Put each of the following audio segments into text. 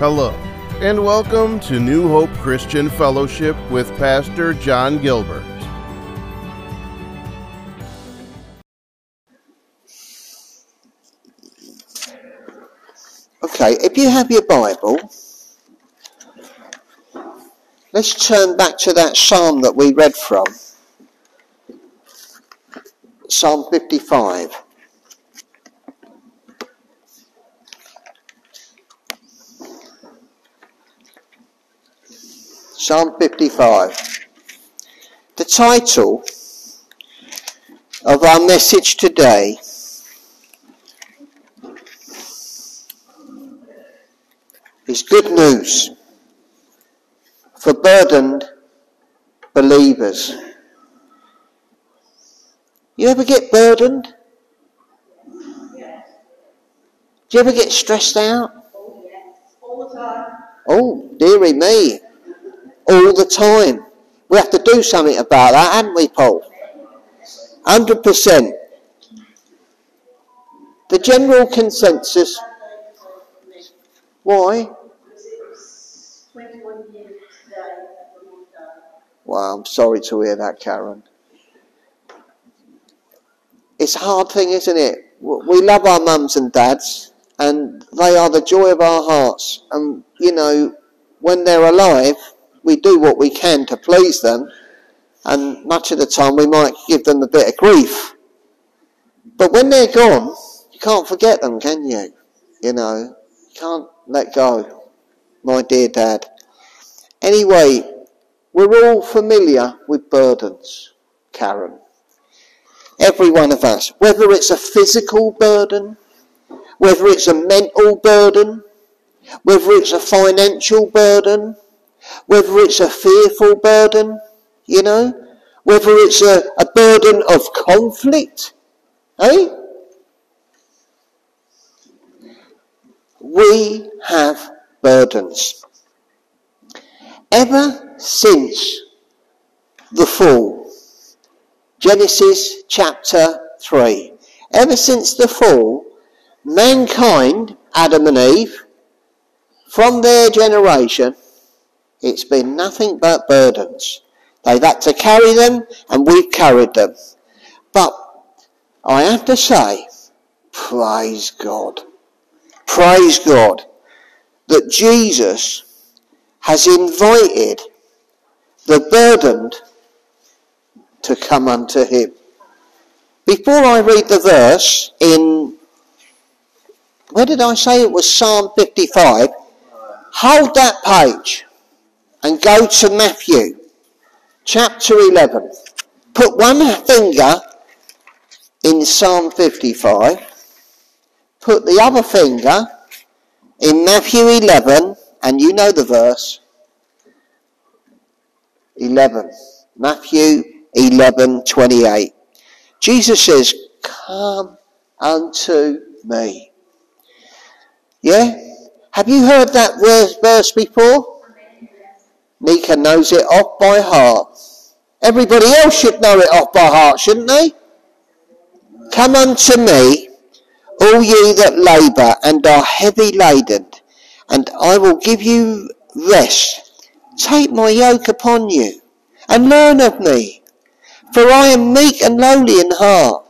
Hello, and welcome to New Hope Christian Fellowship with Pastor John Gilbert. Okay, if you have your Bible, let's turn back to that psalm that we read from. Psalm 55. Psalm 55. The title of our message today is good news for burdened believers. You ever get burdened? Do you ever get stressed out? Oh, yes, all the time. Oh, dearie me. All the time. We have to do something about that, haven't we, Paul? 100%. The general consensus. Why? Because it was 21 years today that the Lord died. Well, I'm sorry to hear that, Karen. It's a hard thing, isn't it? We love our mums and dads, and they are the joy of our hearts. And, you know, when they're alive, we do what we can to please them, and much of the time we might give them a bit of grief. But when they're gone, you can't forget them, can you? You know, you can't let go. My dear dad. Anyway, we're all familiar with burdens, Karen. Every one of us. Whether it's a physical burden, whether it's a mental burden, whether it's a financial burden, whether it's a fearful burden, you know, whether it's a, a burden of conflict, eh? We have burdens. Ever since the fall, Genesis chapter 3, ever since the fall, mankind, Adam and Eve, from their generation, it's been nothing but burdens. They've had to carry them and we've carried them. But I have to say, praise God. Praise God that Jesus has invited the burdened to come unto him. Before I read the verse in, where did I say it was Psalm 55? Hold that page and go to Matthew chapter 11. Put one finger in Psalm 55. Put the other finger in Matthew 11, and you know the verse. 11. Matthew 11, 28. Jesus says, Come unto me. Yeah? Have you heard that verse, verse before? Nika knows it off by heart. Everybody else should know it off by heart, shouldn't they? Come unto me, all ye that labour and are heavy laden, and I will give you rest. Take my yoke upon you, and learn of me, for I am meek and lowly in heart,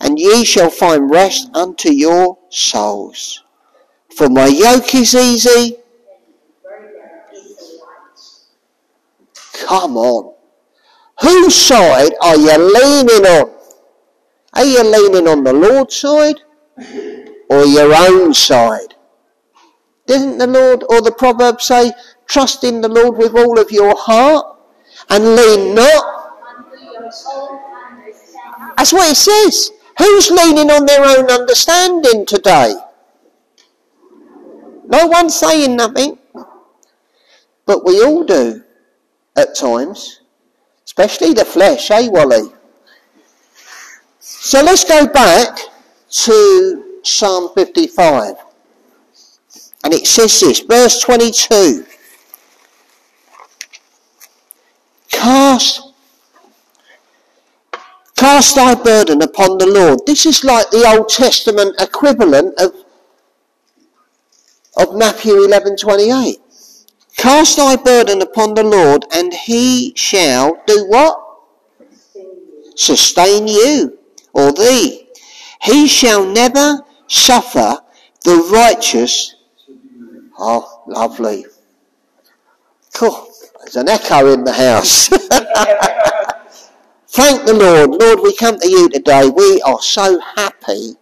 and ye shall find rest unto your souls. For my yoke is easy. Come on. Whose side are you leaning on? Are you leaning on the Lord's side or your own side? Didn't the Lord or the proverb say, trust in the Lord with all of your heart and lean not? That's what it says. Who's leaning on their own understanding today? No one's saying nothing. But we all do at times, especially the flesh, eh, Wally? So let's go back to Psalm 55. And it says this, verse 22. Cast, cast thy burden upon the Lord. This is like the Old Testament equivalent of, of Matthew 11:28. Cast thy burden upon the Lord, and he shall do what? Sustain you, or thee. He shall never suffer the righteous. Oh, lovely. Cool. There's an echo in the house. Thank the Lord. Lord, we come to you today. We are so happy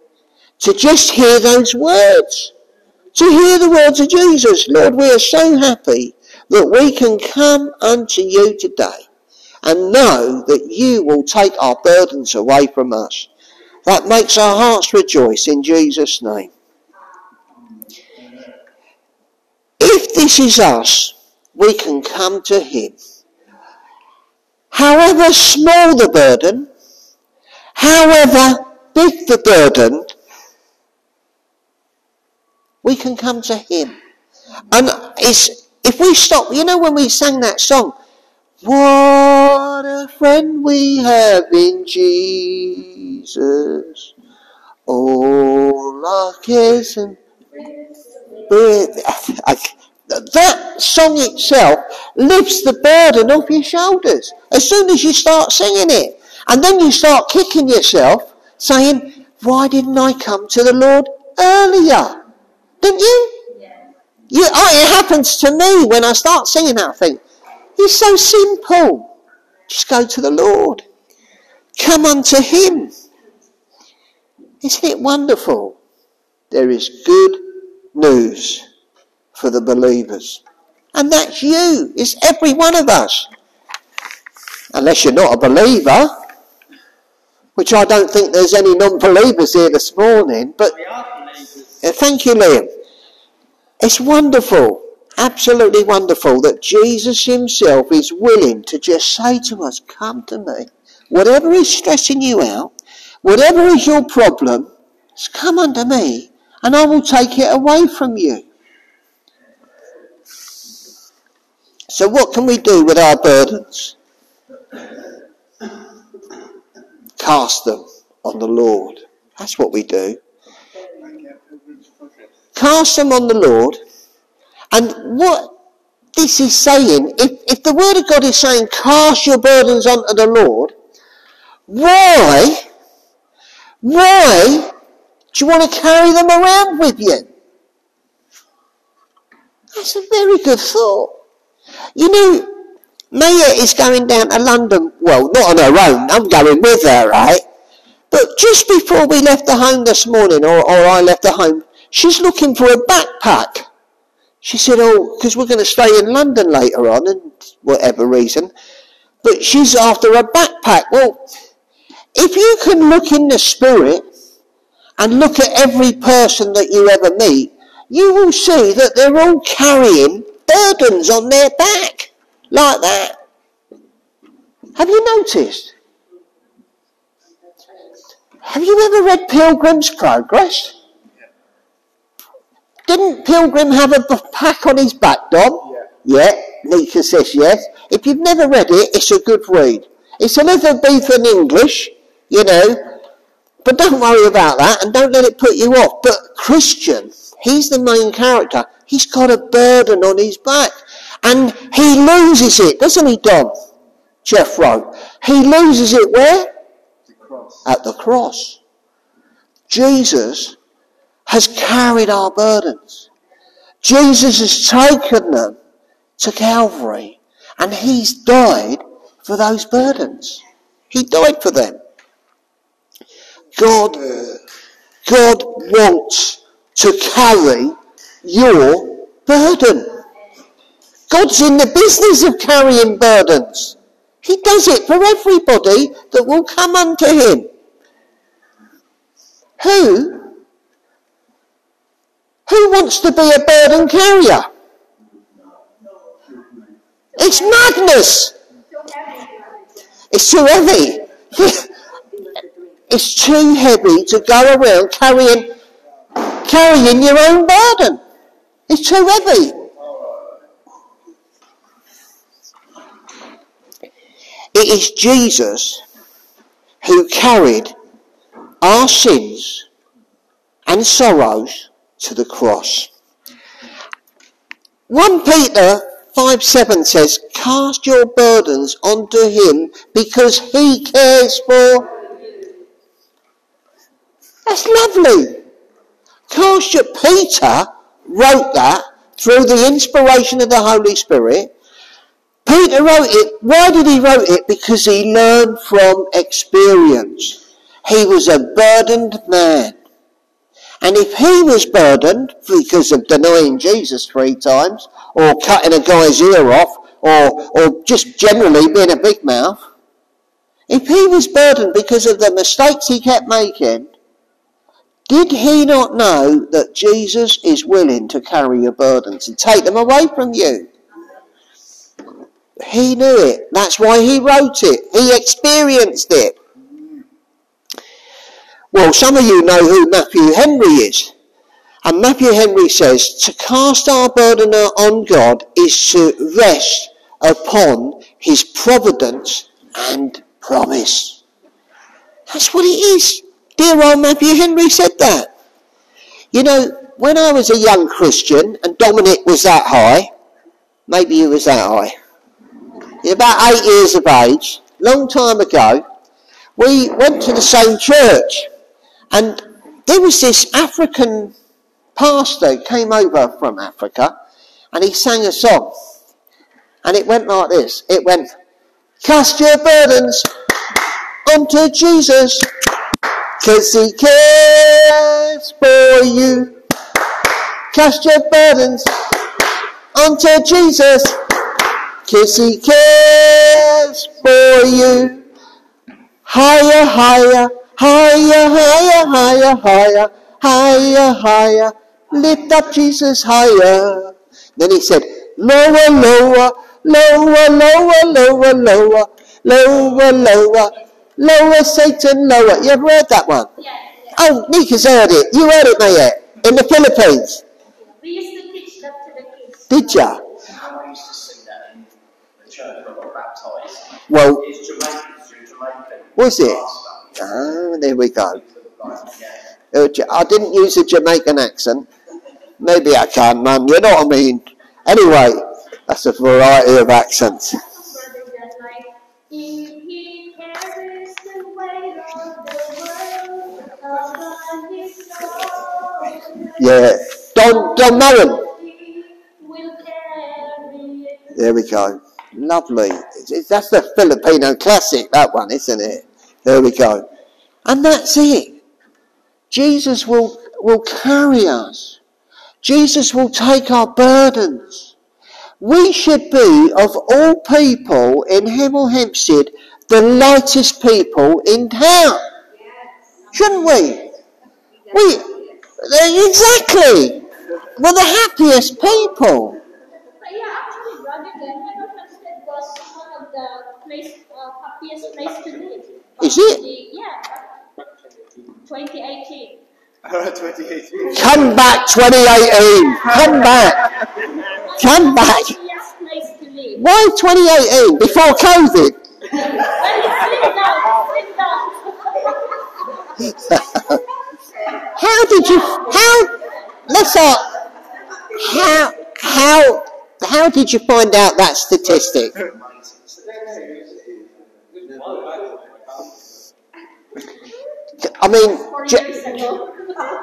to just hear those words. To hear the words of Jesus. Lord, we are so happy that we can come unto you today and know that you will take our burdens away from us. That makes our hearts rejoice in Jesus' name. If this is us, we can come to him. However small the burden, however big the burden, we can come to him. And it's, if we stop, you know when we sang that song, what a friend we have in Jesus. All our cares and that song itself lifts the burden off your shoulders as soon as you start singing it. And then you start kicking yourself, saying, Why didn't I come to the Lord earlier? Didn't you? you oh, it happens to me when I start singing that thing. It's so simple. Just go to the Lord. Come unto Him. Isn't it wonderful? There is good news for the believers. And that's you. It's every one of us. Unless you're not a believer, which I don't think there's any non-believers here this morning, but Uh, thank you, Liam. It's wonderful, absolutely wonderful that Jesus himself is willing to just say to us, come to me. Whatever is stressing you out, whatever is your problem, come unto me and I will take it away from you. So what can we do with our burdens? Cast them on the Lord. That's what we do. Cast them on the Lord. And what this is saying, if, if the Word of God is saying, cast your burdens onto the Lord, why, why do you want to carry them around with you? That's a very good thought. You know, Maya is going down to London. Well, not on her own. I'm going with her, right? But just before we left the home this morning, or, or I left the home, she's looking for a backpack. She said, oh, because we're going to stay in London later on, and whatever reason. But she's after a backpack. Well, if you can look in the spirit and look at every person that you ever meet, you will see that they're all carrying burdens on their back like that. Have you noticed? Have you ever read Pilgrim's Progress? Didn't Pilgrim have a pack on his back, Dom? Yeah. yeah. Nika says yes. If you've never read it, it's a good read. It's a little in English, you know, but don't worry about that and don't let it put you off. But Christian, he's the main character. He's got a burden on his back. And he loses it, doesn't he, Dom? Jeff wrote. He loses it where? The At the cross. Jesus has carried our burdens. Jesus has taken them to Calvary and he's died for those burdens. He died for them. God, God wants to carry your burden. God's in the business of carrying burdens. He does it for everybody that will come unto him. Who? Who wants to be a burden carrier? It's madness. It's too heavy. it's too heavy to go around carrying carrying your own burden. It's too heavy. It is Jesus who carried our sins and sorrows to the cross. 1 Peter 5 7 says, Cast your burdens onto him because he cares for. That's lovely. Cast your. Peter wrote that through the inspiration of the Holy Spirit. Peter wrote it. Why did he write it? Because he learned from experience. He was a burdened man. And if he was burdened because of denying Jesus three times, or cutting a guy's ear off, or, or just generally being a big mouth, if he was burdened because of the mistakes he kept making, did he not know that Jesus is willing to carry your burdens and take them away from you? He knew it. That's why he wrote it. He experienced it. Well, some of you know who Matthew Henry is. And Matthew Henry says, to cast our burden on God is to rest upon his providence and promise. That's what it is. Dear old Matthew Henry said that. You know, when I was a young Christian and Dominic was that high, maybe he was that high, about eight years of age, long time ago, we went to the same church. And there was this African pastor came over from Africa and he sang a song. And it went like this. It went, Cast your burdens onto Jesus, cause he cares for you. Cast your burdens onto Jesus, cause he cares for you. Higher, higher, higher, higher, higher, higher, higher, higher. Lift up Jesus higher. Then he said, lower, lower, lower, lower, lower, lower, lower, lower, lower, Satan, lower. You ever heard that one? Yes. Oh, Nika's heard it. You heard it, Mayette, in the Philippines. We used to teach that to the kids. Did ya? I used to sing that in the church when I got baptised. Well, It's Jamaican through Jamaican. Was it? Oh, there we go. Oh, I didn't use a Jamaican accent. Maybe I can, man. You know what I mean? Anyway, that's a variety of accents. Yeah. Don, Don Merrin. There we go. Lovely. That's the Filipino classic, that one, isn't it? There we go. And that's it. Jesus will, will carry us. Jesus will take our burdens. We should be, of all people in Hemel Hempstead, the lightest people in town. Shouldn't we? We, exactly. We're the happiest people. Yeah, actually, rather than Hemel Hempstead was one of the place, uh, happiest place to live. Is it? Yeah, 2018. 2018. Come back 2018. Come back. Come back. Happiest place to live. Why 2018? Before COVID? Well, it's slim down, slim down. How did you, how, let's start, how, how, how did you find out that statistic? I mean, Four j- years ago.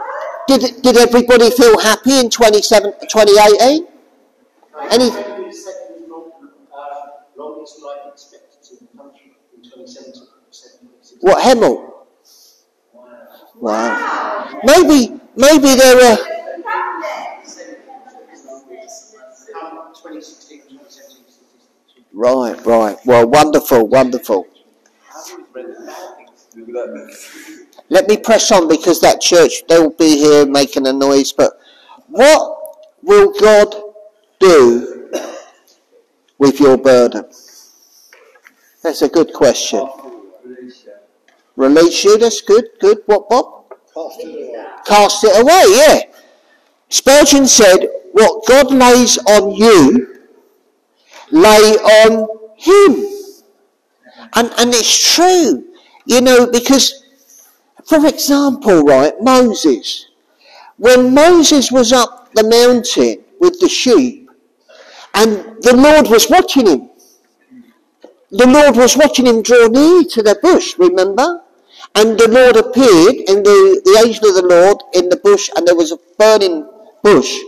did, did everybody feel happy in 27, 2018? Any, longest life expectancy in the country in 2017. what, Hemel? Wow. Maybe, maybe there were, right, right. Well, wonderful, wonderful. Let me press on because that church, they'll be here making a noise. But what will God do with your burden? That's a good question. Release you, that's good, good. What, Bob? Cast it away, yeah. Spurgeon said, what God lays on you, lay on him. And, and it's true, you know, because, for example, right, Moses, when Moses was up the mountain with the sheep, And the Lord was watching him. The Lord was watching him draw near to the bush, remember? And the Lord appeared in the, the angel of the Lord in the bush and there was a burning bush.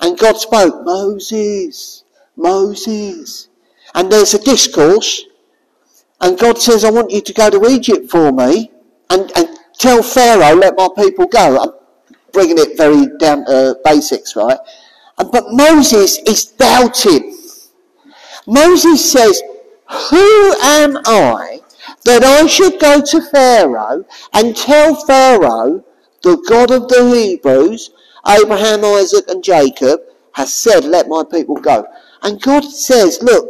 And God spoke, Moses, Moses. And there's a discourse. And God says, I want you to go to Egypt for me and, and tell Pharaoh, let my people go. I'm bringing it very down to basics, right? But Moses is doubting. Moses says, who am I that I should go to Pharaoh and tell Pharaoh, the God of the Hebrews, Abraham, Isaac, and Jacob, has said, let my people go. And God says, look,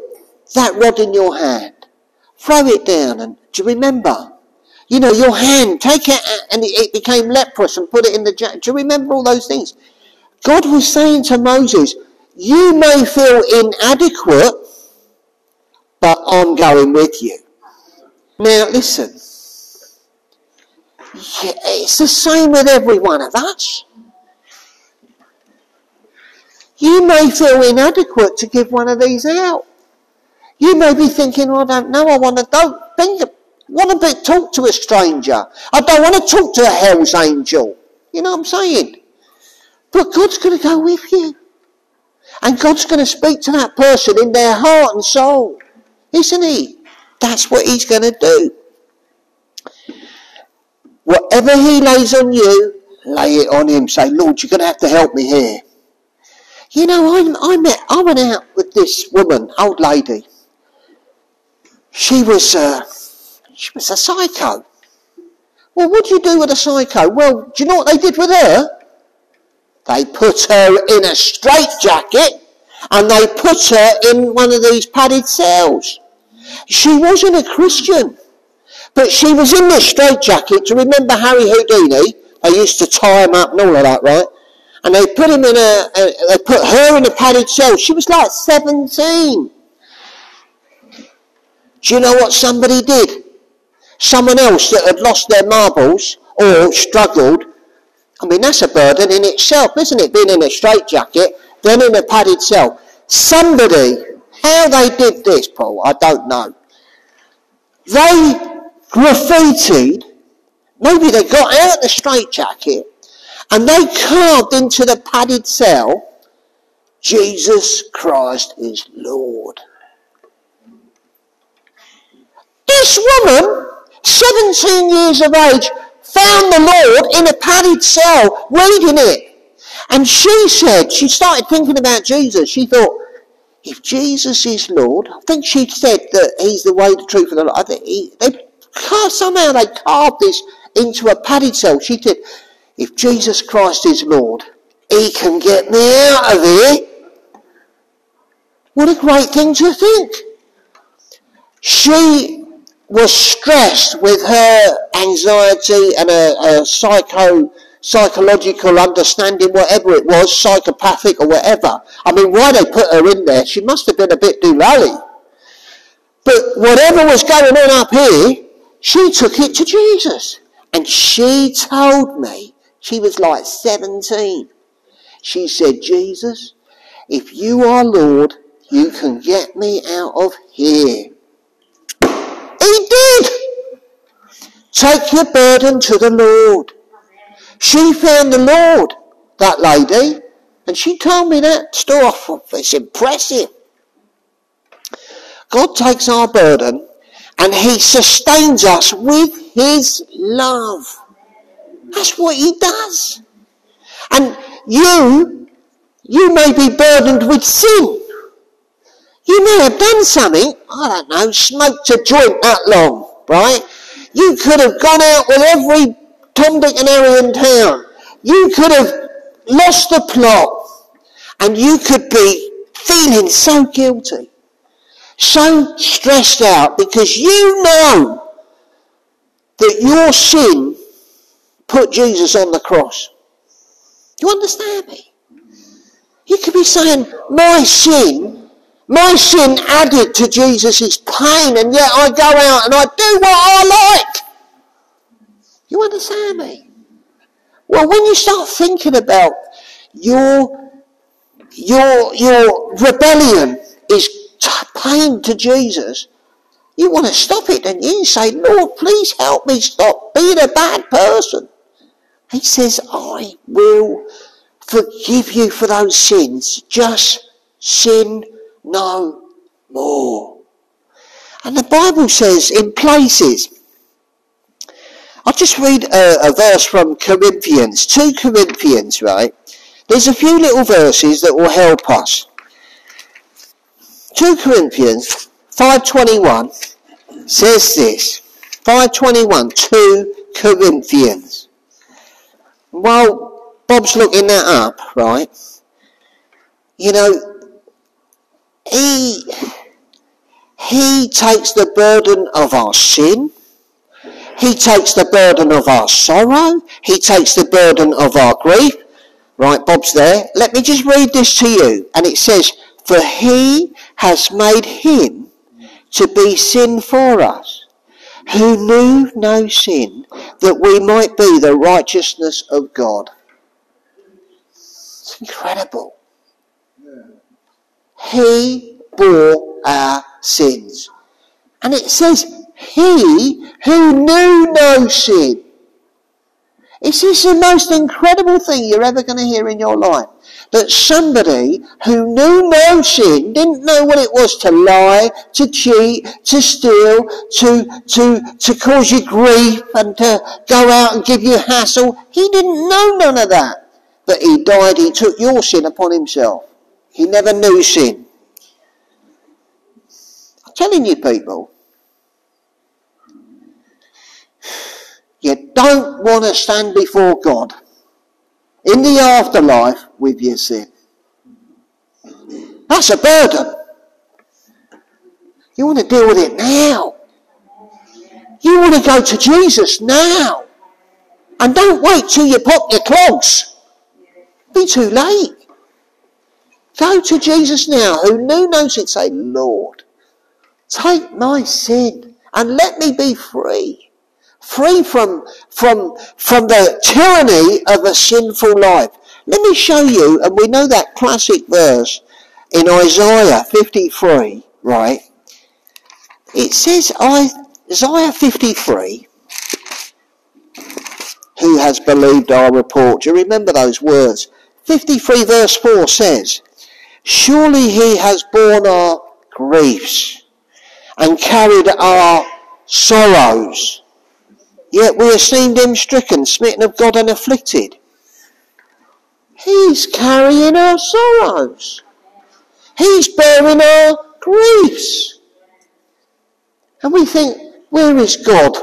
that rod in your hand, throw it down. And do you remember? You know, your hand, take it, and it became leprous and put it in the jar. Do you remember all those things? God was saying to Moses, you may feel inadequate, but I'm going with you. Now, listen. It's the same with every one of us. You may feel inadequate to give one of these out. You may be thinking, well, I don't know, I want to, think, want to talk to a stranger. I don't want to talk to a hell's angel. You know what I'm saying? But God's going to go with you. And God's going to speak to that person in their heart and soul. Isn't he? That's what he's going to do. Whatever he lays on you, lay it on him. Say, Lord, you're going to have to help me here. You know, I, I met, I went out with this woman, old lady. She was, uh, she was a psycho. Well, what do you do with a psycho? Well, do you know what they did with her? They put her in a straitjacket and they put her in one of these padded cells. She wasn't a Christian, but she was in this straitjacket. Do you remember Harry Houdini? They used to tie him up and all of that, right? And they put him in a, a they put her in a padded cell. She was like 17. Do you know what somebody did? Someone else that had lost their marbles or struggled. I mean, that's a burden in itself, isn't it? Being in a straitjacket, then in a padded cell. Somebody how they did this, Paul, I don't know. They graffitied, maybe they got out the straitjacket, and they carved into the padded cell, Jesus Christ is Lord. This woman, 17 years of age, found the Lord in a padded cell, reading it. And she said, she started thinking about Jesus. She thought, if Jesus is Lord, I think she said that he's the way, the truth, and the life. He, they somehow they carved this into a padded cell. She said, if Jesus Christ is Lord, he can get me out of here. What a great thing to think. She was stressed with her anxiety and a, psycho psychological understanding, whatever it was, psychopathic or whatever. I mean, why they put her in there, she must have been a bit doolally. But whatever was going on up here, she took it to Jesus. And she told me, she was like 17. She said, Jesus, if you are Lord, you can get me out of here. He did. Take your burden to the Lord. She found the Lord, that lady, and she told me that story. It's impressive. God takes our burden and He sustains us with His love. That's what He does. And you, you may be burdened with sin. You may have done something, I don't know, smoked a joint that long, right? You could have gone out with every Tom, Dick and Harry in town. You could have lost the plot and you could be feeling so guilty, so stressed out because you know that your sin put Jesus on the cross. You understand me? You could be saying, my sin, my sin added to Jesus' pain and yet I go out and I do what I like. You understand me? Well, when you start thinking about your, your, your rebellion is t- paying to Jesus, you want to stop it and you say, Lord, please help me stop being a bad person. He says, I will forgive you for those sins. Just sin no more. And the Bible says in places, I'll just read a, a verse from Corinthians, 2 Corinthians, right? There's a few little verses that will help us. 2 Corinthians 5.21 says this. 5.21, 2 Corinthians. While Bob's looking that up, right, you know, he, he takes the burden of our sin. He takes the burden of our sorrow. He takes the burden of our grief. Right, Bob's there. Let me just read this to you. And it says, For he has made him to be sin for us, who knew no sin, that we might be the righteousness of God. It's incredible. He bore our sins. And it says, He who knew no sin. Is this the most incredible thing you're ever going to hear in your life? That somebody who knew no sin, didn't know what it was to lie, to cheat, to steal, to, to, to cause you grief and to go out and give you hassle. He didn't know none of that. But he died, he took your sin upon himself. He never knew sin. I'm telling you people, you don't want to stand before God in the afterlife with your sin. That's a burden. You want to deal with it now. You want to go to Jesus now. And don't wait till you pop your clogs. Be too late. Go to Jesus now, who knew no sin. Say, Lord, take my sin and let me be free free from, from, from the tyranny of a sinful life. Let me show you, and we know that classic verse in Isaiah 53, right? It says, Isaiah 53, who has believed our report? Do you remember those words? 53 verse 4 says, Surely he has borne our griefs and carried our sorrows. Yet we esteemed him stricken, smitten of God, and afflicted. He's carrying our sorrows. He's bearing our griefs. And we think, where is God?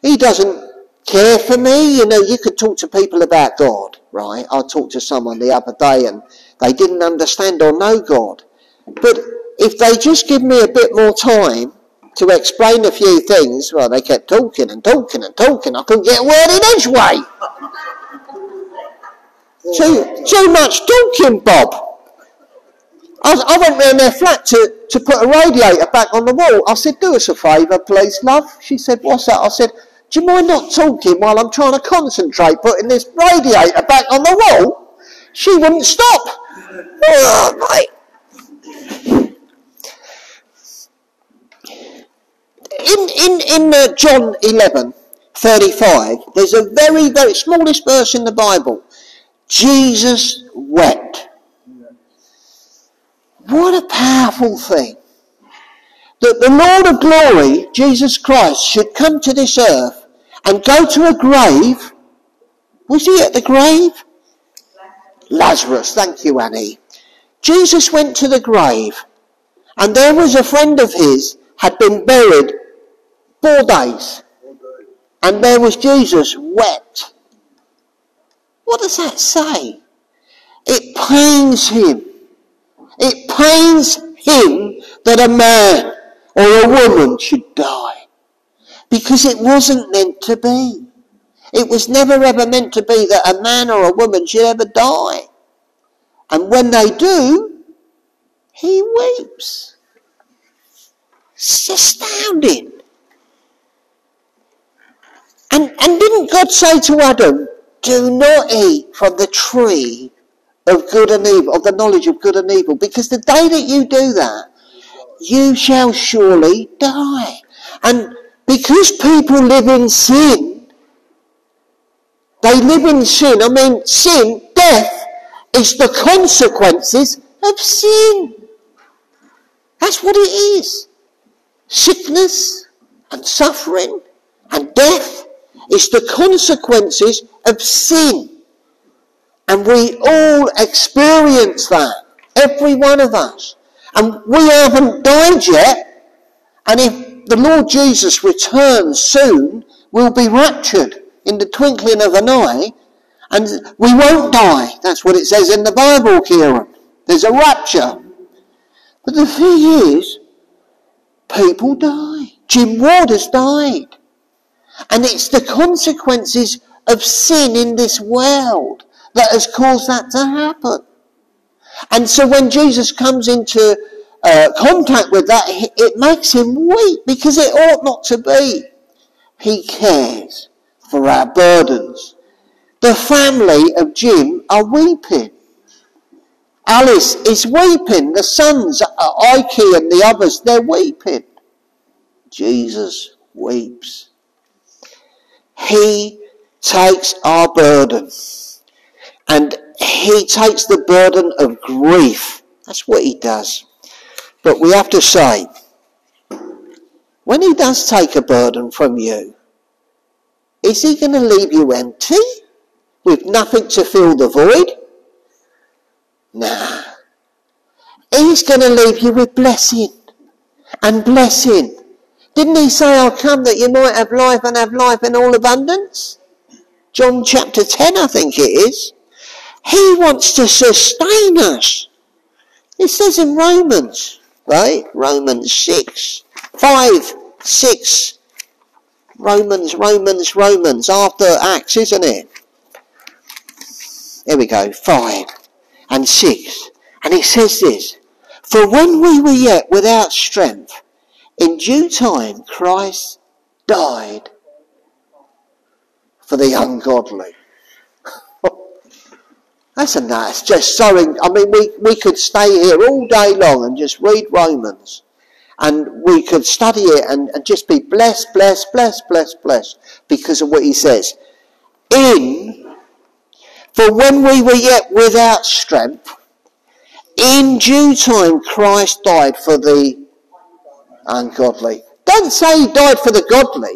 He doesn't care for me. You know, you could talk to people about God, right? I talked to someone the other day and they didn't understand or know God. But if they just give me a bit more time, to explain a few things, well, they kept talking and talking and talking. I couldn't get a word in edgeway. too, too much talking, Bob. I, I went round their flat to, to put a radiator back on the wall. I said, do us a favour, please, love. She said, what's that? I said, do you mind not talking while I'm trying to concentrate putting this radiator back on the wall? She wouldn't stop. Oh, mate. in, in, in uh, John 11, 35, there's a very, very smallest verse in the Bible. Jesus wept. What a powerful thing. That the Lord of glory, Jesus Christ, should come to this earth and go to a grave. Was he at the grave? Lazarus, thank you, Annie. Jesus went to the grave, and there was a friend of his had been buried Four days. And there was Jesus wept. What does that say? It pains him. It pains him that a man or a woman should die. Because it wasn't meant to be. It was never ever meant to be that a man or a woman should ever die. And when they do, he weeps. It's astounding. And, and didn't God say to Adam, do not eat from the tree of good and evil, of the knowledge of good and evil. Because the day that you do that, you shall surely die. And because people live in sin, they live in sin. I mean, sin, death, is the consequences of sin. That's what it is. Sickness and suffering and death is the consequences of sin. And we all experience that. Every one of us. And we haven't died yet. And if the Lord Jesus returns soon, we'll be raptured in the twinkling of an eye. And we won't die. That's what it says in the Bible, Kieran. There's a rapture. But the thing is, people die. Jim Ward has died. And it's the consequences of sin in this world that has caused that to happen. And so when Jesus comes into uh, contact with that, it makes him weep because it ought not to be. He cares for our burdens. The family of Jim are weeping. Alice is weeping. The sons, Ike and the others, they're weeping. Jesus weeps. He takes our burden. And he takes the burden of grief. That's what he does. But we have to say, when he does take a burden from you, is he going to leave you empty with nothing to fill the void? Nah. He's going to leave you with blessing and blessing. Didn't he say, I'll come that you might have life and have life in all abundance? John chapter 10, I think it is. He wants to sustain us. It says in Romans, right? Romans 6, 5, 6. Romans, Romans, Romans, after Acts, isn't it? Here we go, 5 and 6. And it says this, For when we were yet without strength, in due time Christ died for the ungodly. That's a nice, just so, I mean, we, we could stay here all day long and just read Romans. And we could study it and, and just be blessed, blessed, blessed, blessed, blessed because of what he says. In, for when we were yet without strength, in due time Christ died for the ungodly. Don't say he died for the godly.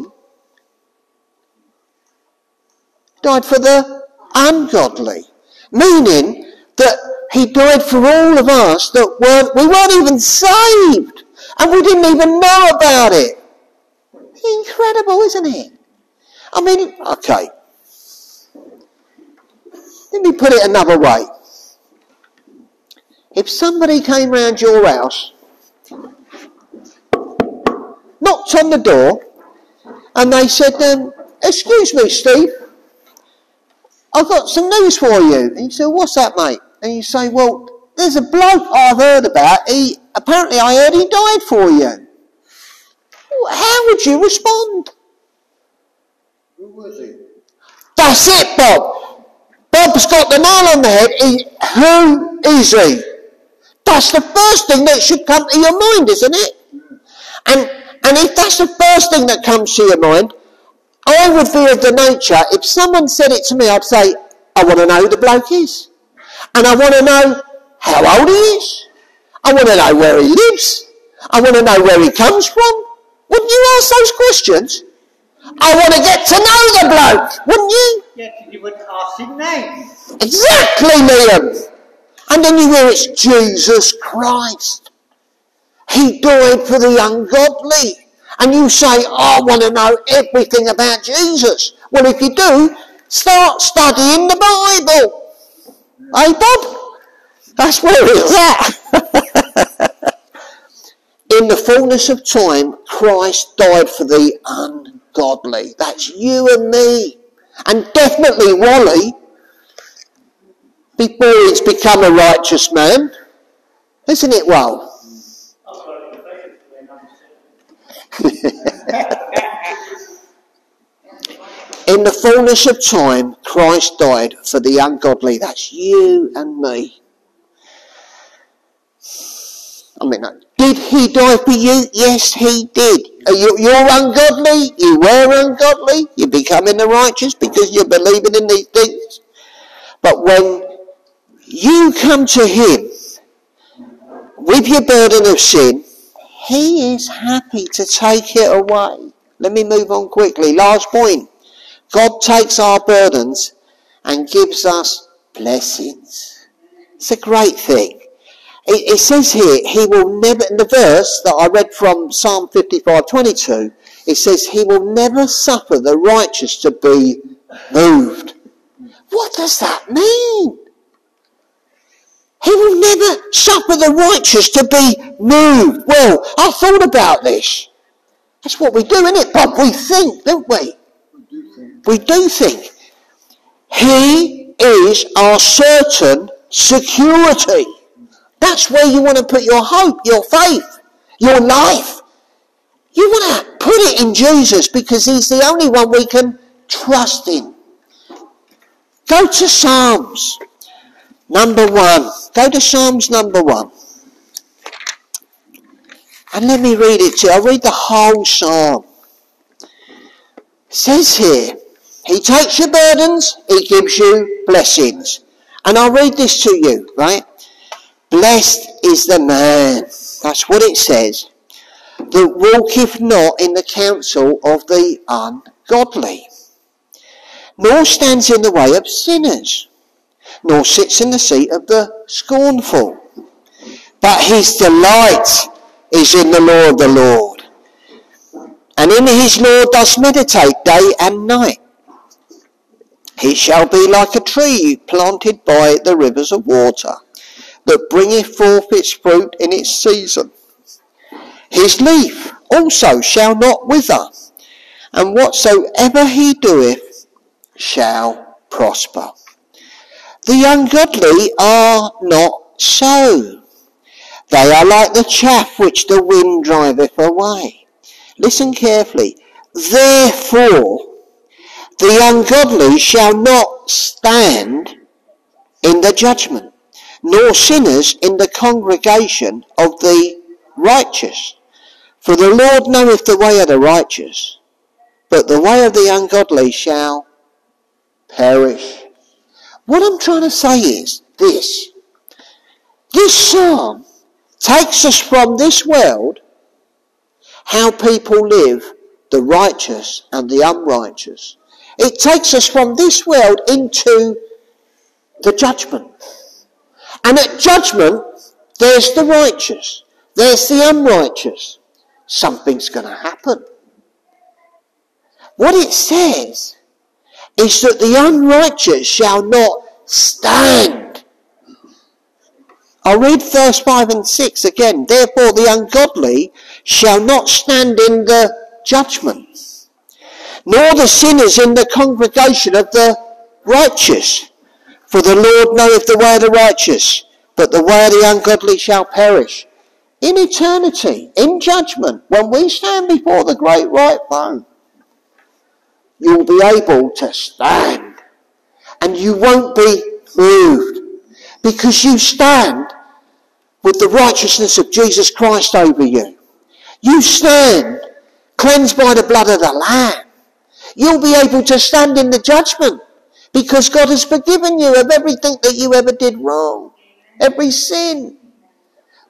Died for the ungodly. Meaning that he died for all of us that weren't, we weren't even saved. And we didn't even know about it. Incredible, isn't it? I mean, okay. Let me put it another way. If somebody came round your house, knocked on the door, and they said, um, excuse me, Steve, I've got some news for you. And you say, what's that, mate? And you say, well, there's a bloke I've heard about. He apparently I heard he died for you. How would you respond? Who was he? That's it, Bob. Bob's got the nail on the head. He, who is he? That's the first thing that should come to your mind, isn't it? And and if that's the first thing that comes to your mind, I would be of the nature, if someone said it to me, I'd say, I want to know who the bloke is. And I want to know how old he is. I want to know where he lives. I want to know where he comes from. Wouldn't you ask those questions? I want to get to know the bloke, wouldn't you? Yes, you wouldn't ask his name. Exactly, Liam. And then you hear it's Jesus Christ. He died for the ungodly. And you say, I want to know everything about Jesus. Well, if you do, start studying the Bible. Hey, Bob? That's where it's at. In the fullness of time, Christ died for the ungodly. That's you and me. And definitely Wally, before he's become a righteous man. Isn't it, Wal? In the fullness of time, Christ died for the ungodly. That's you and me. I mean, uh, did he die for you? Yes, he did. You, you're ungodly. You were ungodly. You're becoming the righteous because you're believing in these things. But when you come to him with your burden of sin, he is happy to take it away. Let me move on quickly. Last point. God takes our burdens and gives us blessings. It's a great thing. It, says here, he will never, in the verse that I read from Psalm 55, 22, it says, he will never suffer the righteous to be moved. What does that mean? He will never suffer the righteous to be moved. Well, I thought about this. That's what we do, isn't it, Bob? We think, don't we? We do think. He is our certain security. That's where you want to put your hope, your faith, your life. You want to put it in Jesus because he's the only one we can trust in. Go to Psalms number one. Go to Psalms number one. And let me read it to you. I'll read the whole psalm. It says here, He takes your burdens, He gives you blessings. And I'll read this to you, right? Blessed is the man, that's what it says, that walketh not in the counsel of the ungodly, nor stands in the way of sinners, nor sits in the seat of the scornful. But his delight is in the law of the Lord. And in his law does meditate day and night. He shall be like a tree planted by the rivers of water, that bringeth forth its fruit in its season. His leaf also shall not wither, and whatsoever he doeth shall prosper. The ungodly are not so. They are like the chaff which the wind driveth away. Listen carefully. Therefore, the ungodly shall not stand in the judgment, nor sinners in the congregation of the righteous. For the Lord knoweth the way of the righteous, but the way of the ungodly shall perish. What I'm trying to say is this. This psalm takes us from this world, how people live, the righteous and the unrighteous. It takes us from this world into the judgment. And at judgment, there's the righteous, there's the unrighteous. Something's going to happen. What it says is that the unrighteous shall not stand. I'll read verse 5 and 6 again. Therefore the ungodly shall not stand in the judgment, nor the sinners in the congregation of the righteous. For the Lord knoweth the way of the righteous, but the way of the ungodly shall perish. In eternity, in judgment, when we stand before the great white throne, you'll be able to stand. And you won't be moved. Because you stand with the righteousness of Jesus Christ over you. You stand cleansed by the blood of the Lamb. You'll be able to stand in the judgment because God has forgiven you of everything that you ever did wrong. Every sin.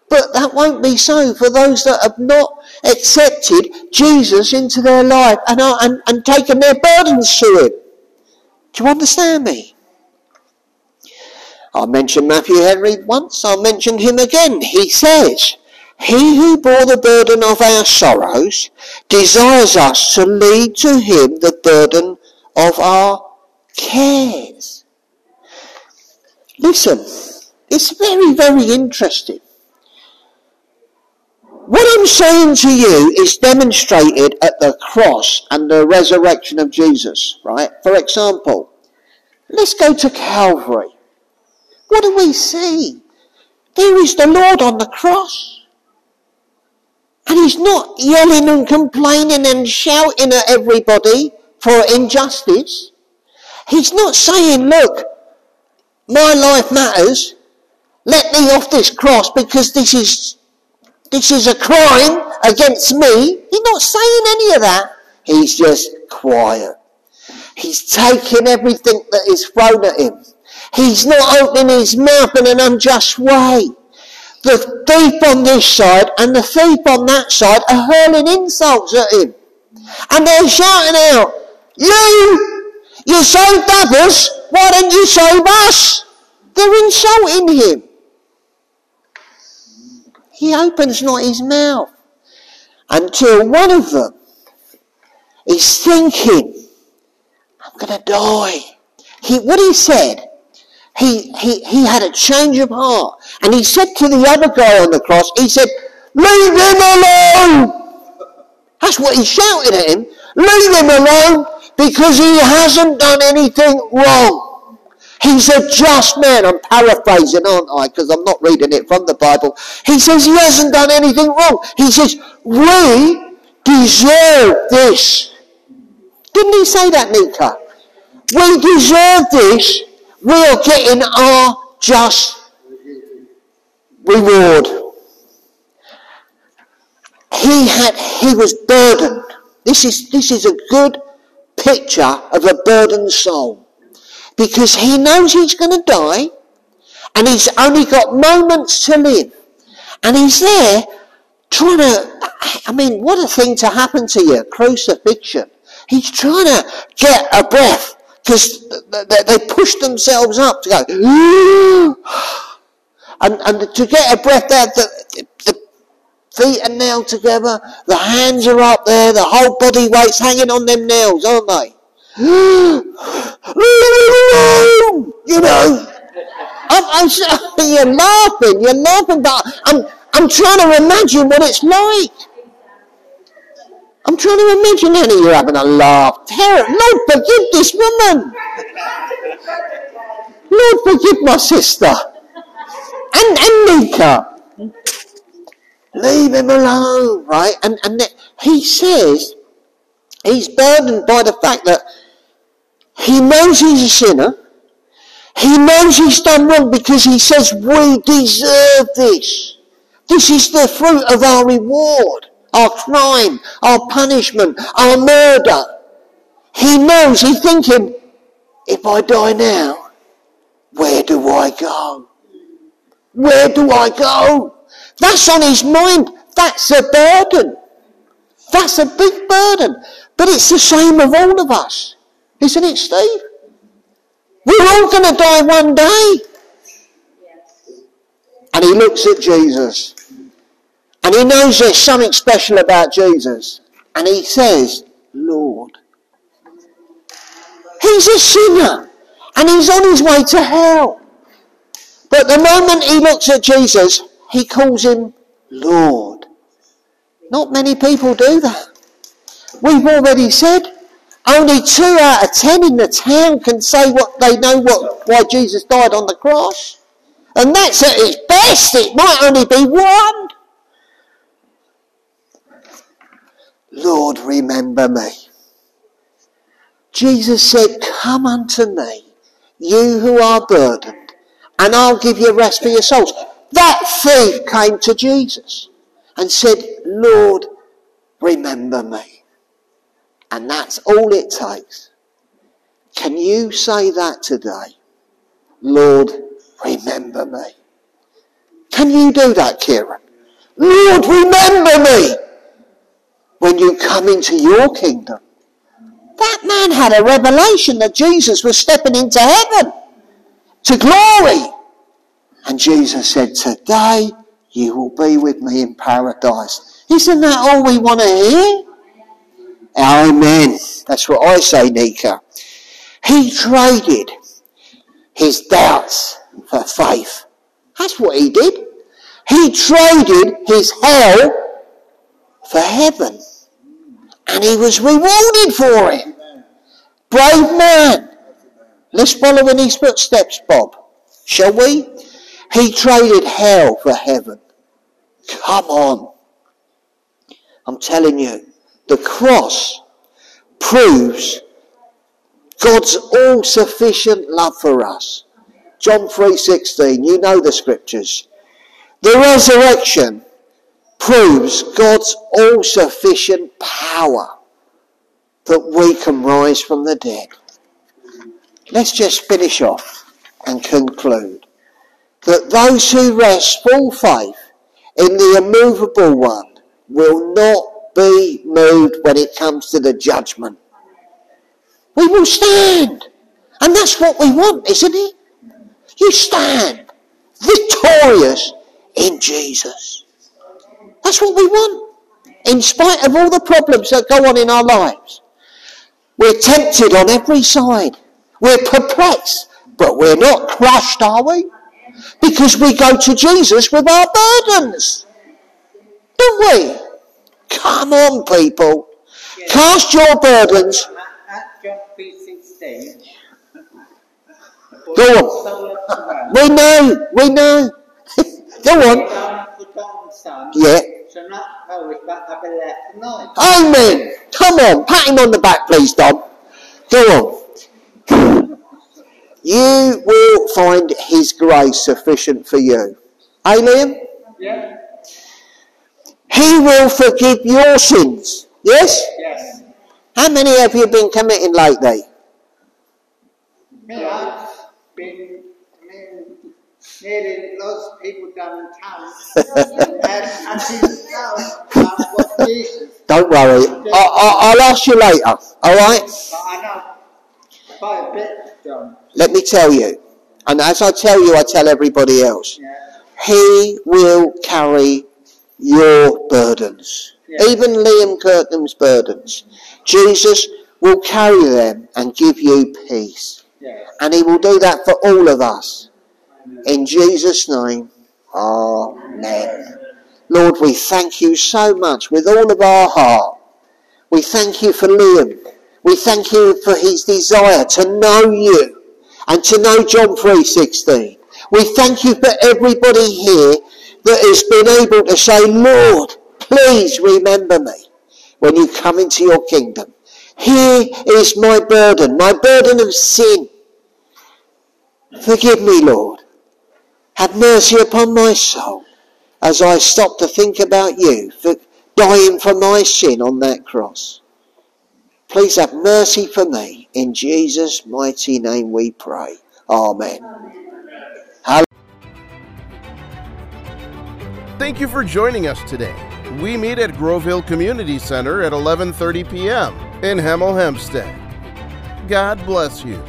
But that won't be so for those that have not accepted Jesus into their life and, are, and, and taken their burdens to Him. Do you understand me? I mentioned Matthew Henry once, I'll mention him again. He says, He who bore the burden of our sorrows desires us to lead to him the burden of our cares. Listen, it's very, very interesting. What I'm saying to you is demonstrated at the cross and the resurrection of Jesus, right? For example, let's go to Calvary. What do we see? There is the Lord on the cross. And he's not yelling and complaining and shouting at everybody for injustice. He's not saying, look, my life matters. Let me off this cross because this is this is a crime against me. He's not saying any of that. He's just quiet. He's taking everything that is thrown at him. He's not opening his mouth in an unjust way. The thief on this side and the thief on that side are hurling insults at him. And they're shouting out, You! You saved others, why don't you save us? They're insulting him. He opens not his mouth until one of them is thinking, I'm going to die. He, what he said, he, he, he had a change of heart. And he said to the other guy on the cross, he said, Leave him alone! That's what he shouted at him. Leave him alone because he hasn't done anything wrong. He's a just man. I'm paraphrasing, aren't I? Because I'm not reading it from the Bible. He says he hasn't done anything wrong. He says, we deserve this. Didn't he say that, Nika? We deserve this. We are getting our just reward. He had, he was burdened. This is, this is a good picture of a burdened soul because he knows he's going to die and he's only got moments to live. And he's there trying to, I mean, what a thing to happen to you, crucifixion. He's trying to get a breath because they push themselves up to go, and, and to get a breath out, the, the feet are nailed together, the hands are up there, the whole body weight's hanging on them nails, aren't they? you know, I'm, I'm, you're laughing, you're laughing, but I'm, I'm trying to imagine what it's like. I'm trying to imagine Annie, you're having a laugh. Terror, Lord, forgive this woman. Lord, forgive my sister. And, and Nika. Leave him alone, right? And, and he says, he's burdened by the fact that he knows he's a sinner. He knows he's done wrong because he says we deserve this. This is the fruit of our reward, our crime, our punishment, our murder. He knows, he's thinking, if I die now, where do I go? Where do I go? That's on his mind. That's a burden. That's a big burden. But it's the same of all of us. Isn't it, Steve? We're all going to die one day. And he looks at Jesus. And he knows there's something special about Jesus. And he says, Lord. He's a sinner. And he's on his way to hell. But the moment he looks at Jesus, he calls him Lord. Not many people do that. We've already said only two out of ten in the town can say what they know what why Jesus died on the cross. And that's at its best. It might only be one. Lord, remember me. Jesus said, Come unto me, you who are burdened, and I'll give you rest for your souls. That thief came to Jesus and said, Lord, remember me. And that's all it takes. Can you say that today? Lord, remember me. Can you do that, Kieran? Lord, remember me when you come into your kingdom. That man had a revelation that Jesus was stepping into heaven to glory. And Jesus said, Today you will be with me in paradise. Isn't that all we want to hear? Amen. That's what I say, Nika. He traded his doubts for faith. That's what he did. He traded his hell for heaven. And he was rewarded for it. Brave man. Let's follow in his footsteps, Bob. Shall we? He traded hell for heaven. Come on. I'm telling you, the cross proves God's all-sufficient love for us. John 3.16, you know the scriptures. The resurrection proves God's all-sufficient power that we can rise from the dead. Let's just finish off and conclude that those who rest full faith in the immovable one will not be moved when it comes to the judgment. We will stand. And that's what we want, isn't it? You stand victorious in Jesus. That's what we want. In spite of all the problems that go on in our lives. We're tempted on every side. We're perplexed, but we're not crushed, are we? Because we go to Jesus with our burdens. Don't we? Come on, people. Cast your burdens. At John 3.16, Go on. We know, we know. Go on. Yeah. Amen. Come on. Pat him on the back, please, Dom. Go on. You will find his grace sufficient for you. Liam? Yeah? He will forgive your sins. Yes? Yes. How many have you been committing lately? Me, I've been, I mean, nearly lots of people down in town. and until now, I've got Jesus. Don't worry. I, I, I'll ask you later. All Let me tell you. And as I tell you, I tell everybody else. He will carry your burdens. Even Liam Kirkham's burdens. Jesus will carry them and give you peace. And he will do that for all of us. In Jesus' name, Amen. Lord, we thank you so much with all of our heart. We thank you for Liam. We thank you for his desire to know you and to know John 3.16. We thank you for everybody here that has been able to say, Lord, please remember me when you come into your kingdom. Here is my burden, my burden of sin. Forgive me, Lord. Have mercy upon my soul as I stop to think about you for dying for my sin on that cross. Please have mercy for me. In Jesus' mighty name we pray. Amen. Thank you for joining us today. We meet at Grove Hill Community Center at 11:30 p.m. in Hemel Hempstead. God bless you.